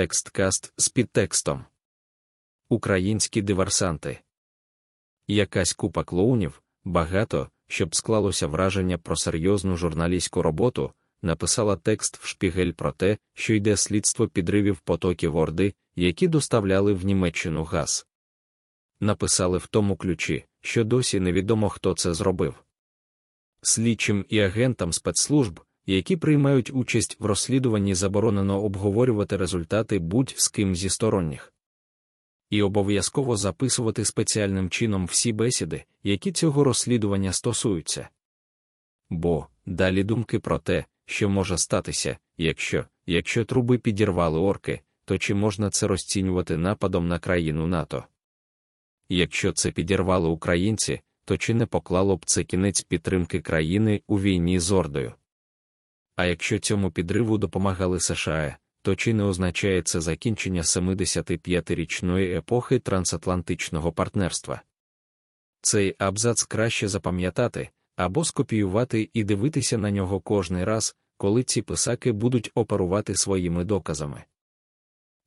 Текст-каст з підтекстом. Українські диверсанти. Якась купа клоунів, багато, щоб склалося враження про серйозну журналістську роботу, написала текст в Шпігель про те, що йде слідство підривів Потоків Орди, які доставляли в Німеччину газ. Написали в тому ключі, що досі невідомо, хто це зробив. Слідчим і агентам спецслужб, які приймають участь в розслідуванні, заборонено обговорювати результати будь з ким зі сторонніх. І обов'язково записувати спеціальним чином всі бесіди, які цього розслідування стосуються. Бо далі думки про те, що може статися, якщо якщо труби підірвали орки, то чи можна це розцінювати нападом на країну НАТО? Якщо це підірвали українці, то чи не поклало б це кінець підтримки країни у війні з Ордою? А якщо цьому підриву допомагали США, то чи не означає це закінчення 75-річної епохи трансатлантичного партнерства? Цей абзац краще запам'ятати або скопіювати і дивитися на нього кожний раз, коли ці писаки будуть оперувати своїми доказами.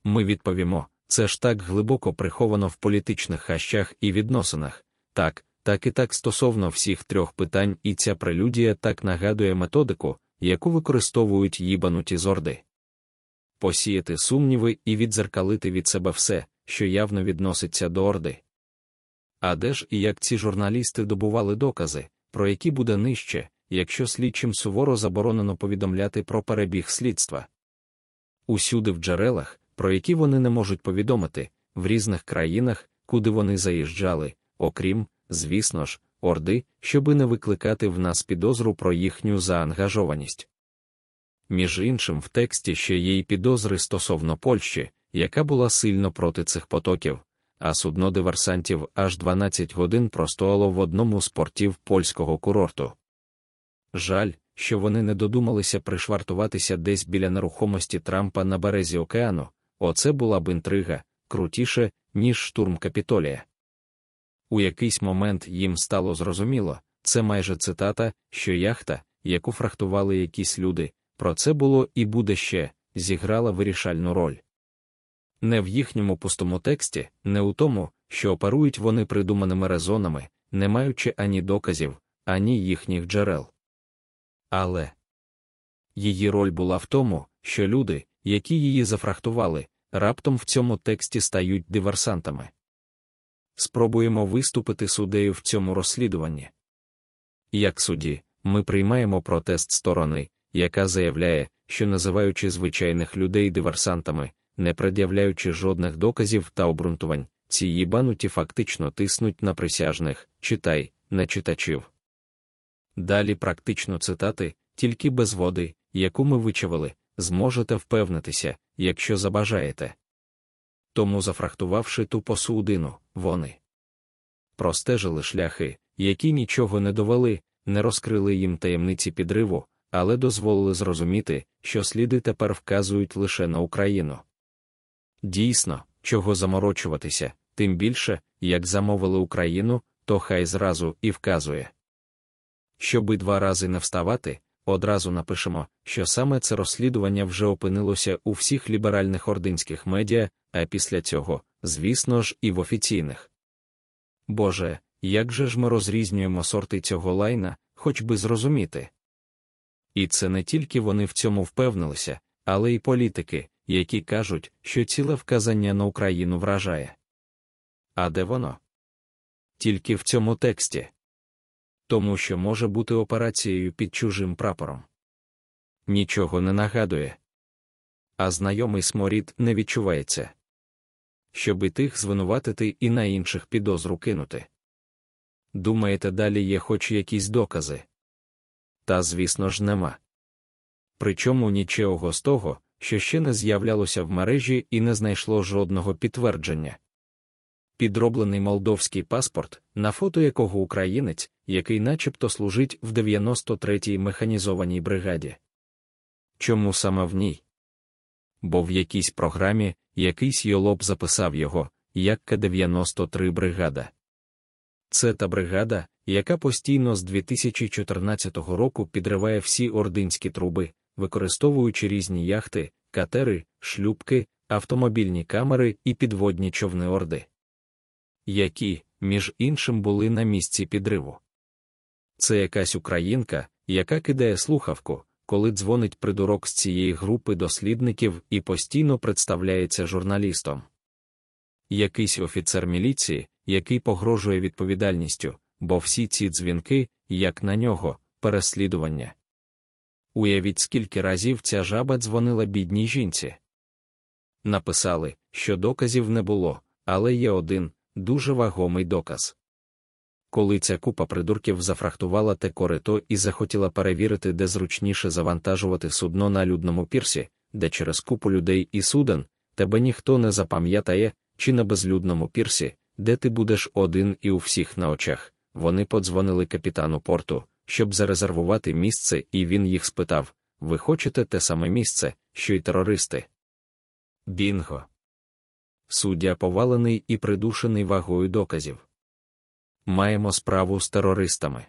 Ми відповімо це ж так глибоко приховано в політичних хащах і відносинах, так, так і так стосовно всіх трьох питань, і ця прелюдія так нагадує методику, яку використовують їбануті зорди. Посіяти сумніви і відзеркалити від себе все, що явно відноситься до орди. А де ж і як ці журналісти добували докази, про які буде нижче, якщо слідчим суворо заборонено повідомляти про перебіг слідства? Усюди в джерелах, про які вони не можуть повідомити, в різних країнах, куди вони заїжджали, окрім, звісно ж, орди, щоби не викликати в нас підозру про їхню заангажованість. Між іншим, в тексті ще є й підозри стосовно Польщі, яка була сильно проти цих потоків, а судно диверсантів аж 12 годин простояло в одному з портів польського курорту. Жаль, що вони не додумалися пришвартуватися десь біля нерухомості Трампа на березі океану, оце була б інтрига, крутіше, ніж штурм капітолія. У якийсь момент їм стало зрозуміло, це майже цитата, що яхта, яку фрахтували якісь люди, про це було і буде ще, зіграла вирішальну роль. Не в їхньому пустому тексті, не у тому, що оперують вони придуманими резонами, не маючи ані доказів, ані їхніх джерел. Але її роль була в тому, що люди, які її зафрахтували, раптом в цьому тексті стають диверсантами. Спробуємо виступити суддею в цьому розслідуванні. Як судді, ми приймаємо протест сторони, яка заявляє, що називаючи звичайних людей диверсантами, не пред'являючи жодних доказів та обґрунтувань, ці їбануті фактично тиснуть на присяжних, читай, на читачів. Далі практично цитати, тільки без води, яку ми вичавили, зможете впевнитися, якщо забажаєте. Тому, зафрахтувавши ту посудину, вони простежили шляхи, які нічого не довели, не розкрили їм таємниці підриву, але дозволили зрозуміти, що сліди тепер вказують лише на Україну. Дійсно, чого заморочуватися, тим більше, як замовили Україну, то хай зразу і вказує. Щоби два рази не вставати, одразу напишемо, що саме це розслідування вже опинилося у всіх ліберальних ординських медіа, а після цього, звісно ж, і в офіційних. Боже, як же ж ми розрізнюємо сорти цього лайна, хоч би зрозуміти. І це не тільки вони в цьому впевнилися, але й політики, які кажуть, що ціле вказання на Україну вражає. А де воно? Тільки в цьому тексті. Тому що може бути операцією під чужим прапором. Нічого не нагадує. А знайомий сморід не відчувається. Щоби тих звинуватити і на інших підозру кинути. Думаєте, далі є хоч якісь докази? Та, звісно ж, нема. Причому нічого з того, що ще не з'являлося в мережі і не знайшло жодного підтвердження. Підроблений молдовський паспорт, на фото якого українець, який начебто служить в 93-й механізованій бригаді. Чому саме в ній? Бо в якійсь програмі якийсь йолоб записав його, як К-93 бригада. Це та бригада, яка постійно з 2014 року підриває всі ординські труби, використовуючи різні яхти, катери, шлюбки, автомобільні камери і підводні човни Орди, які, між іншим, були на місці підриву. Це якась українка, яка кидає слухавку, коли дзвонить придурок з цієї групи дослідників і постійно представляється журналістом. Якийсь офіцер міліції, який погрожує відповідальністю, бо всі ці дзвінки, як на нього, переслідування. Уявіть, скільки разів ця жаба дзвонила бідній жінці. Написали, що доказів не було, але є один дуже вагомий доказ. Коли ця купа придурків зафрахтувала те корито і захотіла перевірити, де зручніше завантажувати судно на людному пірсі, де через купу людей і суден, тебе ніхто не запам'ятає, чи на безлюдному пірсі, де ти будеш один і у всіх на очах, вони подзвонили капітану порту, щоб зарезервувати місце, і він їх спитав: Ви хочете те саме місце, що й терористи? Бінго. Суддя повалений і придушений вагою доказів. Маємо справу з терористами.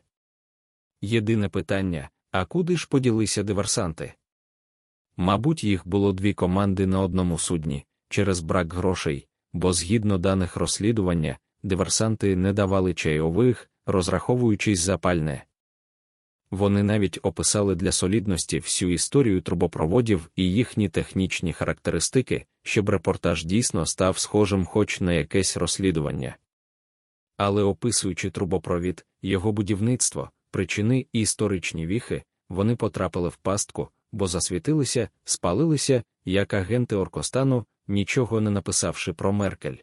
Єдине питання а куди ж поділися диверсанти? Мабуть, їх було дві команди на одному судні через брак грошей, бо згідно даних розслідування, диверсанти не давали чайових, розраховуючись запальне. Вони навіть описали для солідності всю історію трубопроводів і їхні технічні характеристики, щоб репортаж дійсно став схожим хоч на якесь розслідування. Але описуючи трубопровід, його будівництво, причини і історичні віхи, вони потрапили в пастку, бо засвітилися, спалилися, як агенти Оркостану, нічого не написавши про Меркель.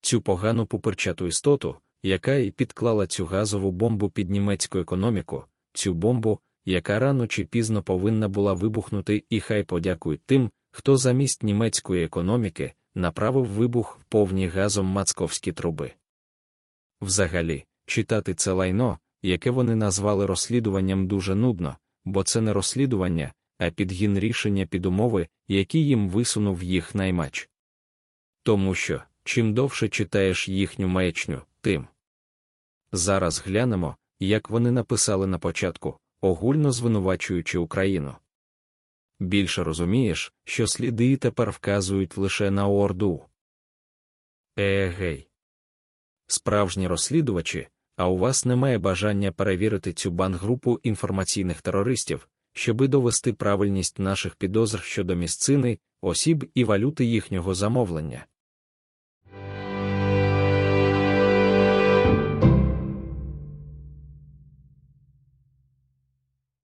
Цю погану пуперчату істоту, яка і підклала цю газову бомбу під німецьку економіку, цю бомбу, яка рано чи пізно повинна була вибухнути, і хай подякують тим, хто замість німецької економіки направив вибух в повні газом мацковські труби. Взагалі, читати це лайно, яке вони назвали розслідуванням дуже нудно, бо це не розслідування, а підгін рішення під умови, які їм висунув їх наймач. Тому що, чим довше читаєш їхню маячню, тим. Зараз глянемо, як вони написали на початку, огульно звинувачуючи Україну. Більше розумієш, що сліди тепер вказують лише на Орду. Егей. Справжні розслідувачі, а у вас немає бажання перевірити цю бангрупу інформаційних терористів, щоби довести правильність наших підозр щодо місцини, осіб і валюти їхнього замовлення.